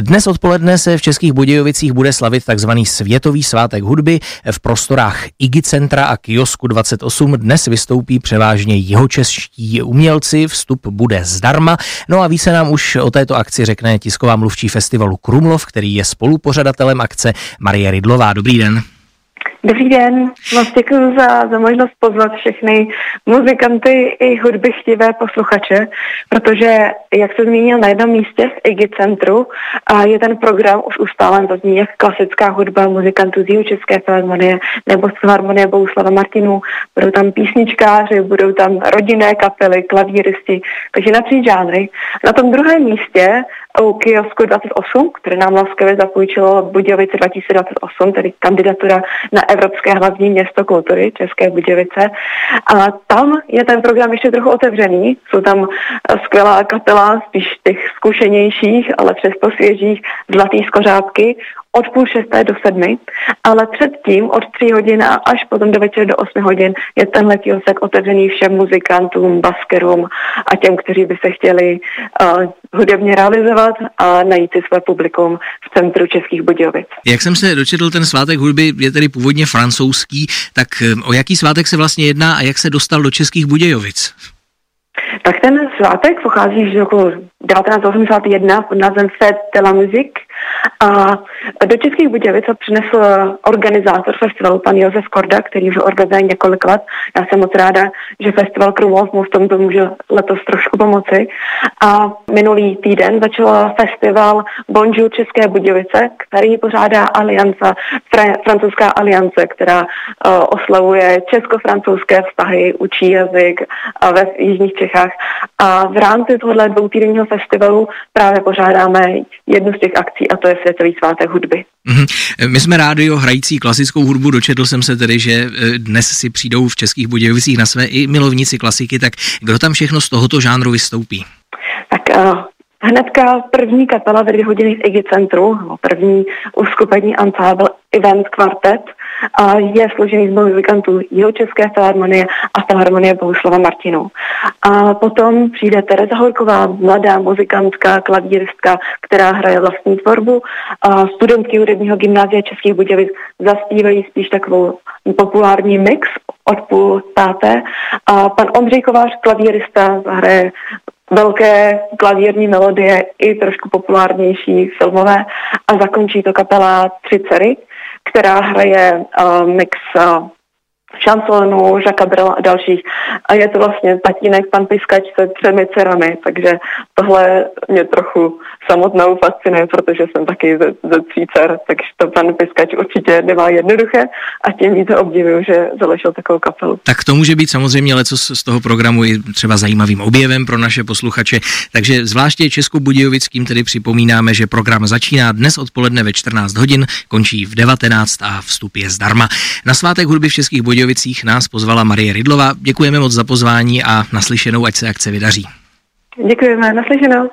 Dnes odpoledne se v Českých Budějovicích bude slavit tzv. Světový svátek hudby. V prostorách Igi Centra a Kiosku 28 dnes vystoupí převážně jihočeští umělci, vstup bude zdarma. No a více nám už o této akci řekne tisková mluvčí festivalu Krumlov, který je spolupořadatelem akce Marie Rydlová. Dobrý den. Dobrý den, moc děkuji za, za možnost pozvat všechny muzikanty i hudby chtivé posluchače, protože, jak se zmínil na jednom místě v IGI centru, a je ten program už ustálen, to zní jak klasická hudba muzikantů z České filharmonie nebo z filharmonie Bouslava Martinů. Budou tam písničkáři, budou tam rodinné kapely, klavíristi, takže napříč žánry. Na tom druhém místě u kiosku 28, které nám laskavě zapůjčilo Budějovice 2028, tedy kandidatura na Evropské hlavní město kultury České Budějovice. A tam je ten program ještě trochu otevřený. Jsou tam skvělá kapela, spíš těch zkušenějších, ale přesto svěžích, zlatý skořápky od půl šesté do sedmi, ale předtím od tří hodin a až potom do večera do osmi hodin je tenhle kiosek otevřený všem muzikantům, baskerům a těm, kteří by se chtěli uh, hudebně realizovat a najít si své publikum v centru Českých Budějovic. Jak jsem se dočetl, ten svátek hudby je tedy původně francouzský, tak eh, o jaký svátek se vlastně jedná a jak se dostal do Českých Budějovic? Tak ten svátek pochází z roku 1981 pod názvem Fête de la Musique a do Českých Budějovic ho přinesl organizátor festivalu, pan Josef Korda, který už organizuje několik let. Já jsem moc ráda, že festival Krumlov mu v tomto může letos trošku pomoci. A minulý týden začal festival Bonjour České Budějovice, který pořádá aliance, francouzská aliance, která uh, oslavuje česko-francouzské vztahy, učí jazyk uh, ve Jižních Čechách. A v rámci tohohle dvoutýdenního festivalu právě pořádáme jednu z těch akcí a to je Světový svátek hudby. Mm-hmm. My jsme rádio hrající klasickou hudbu, dočetl jsem se tedy, že eh, dnes si přijdou v Českých Budějovicích na své i milovníci klasiky, tak kdo tam všechno z tohoto žánru vystoupí? Tak uh, hnedka první kapela ve dvě hodiny v Igi centru, první uskupení ansábl Event Quartet, je složený z muzikantů České filharmonie a filharmonie Bohuslava Martinu. A potom přijde Tereza Horková, mladá muzikantka, klavíristka, která hraje vlastní tvorbu. A studentky hudebního gymnázia Českých Budějovic zaspívají spíš takovou populární mix od půl páté. A pan Ondřej Kovář, klavírista, hraje velké klavírní melodie i trošku populárnější filmové a zakončí to kapela Tři dcery, která hraje uh, mix uh, šansonu, Žaka Brela a dalších. A je to vlastně tatínek, pan Piskač se třemi dcerami, takže tohle mě trochu samotnou fascinuje, protože jsem taky ze, ze tří dcer, takže to pan Piskač určitě nemá jednoduché a tím více obdivuju, že založil takovou kapelu. Tak to může být samozřejmě leco z toho programu i třeba zajímavým objevem pro naše posluchače, takže zvláště Českobudějovickým tedy připomínáme, že program začíná dnes odpoledne ve 14 hodin, končí v 19 a vstup je zdarma. Na svátek hudby v Českých Budějovicích Budějovicích nás pozvala Marie Rydlova. Děkujeme moc za pozvání a naslyšenou, ať se akce vydaří. Děkujeme, naslyšenou.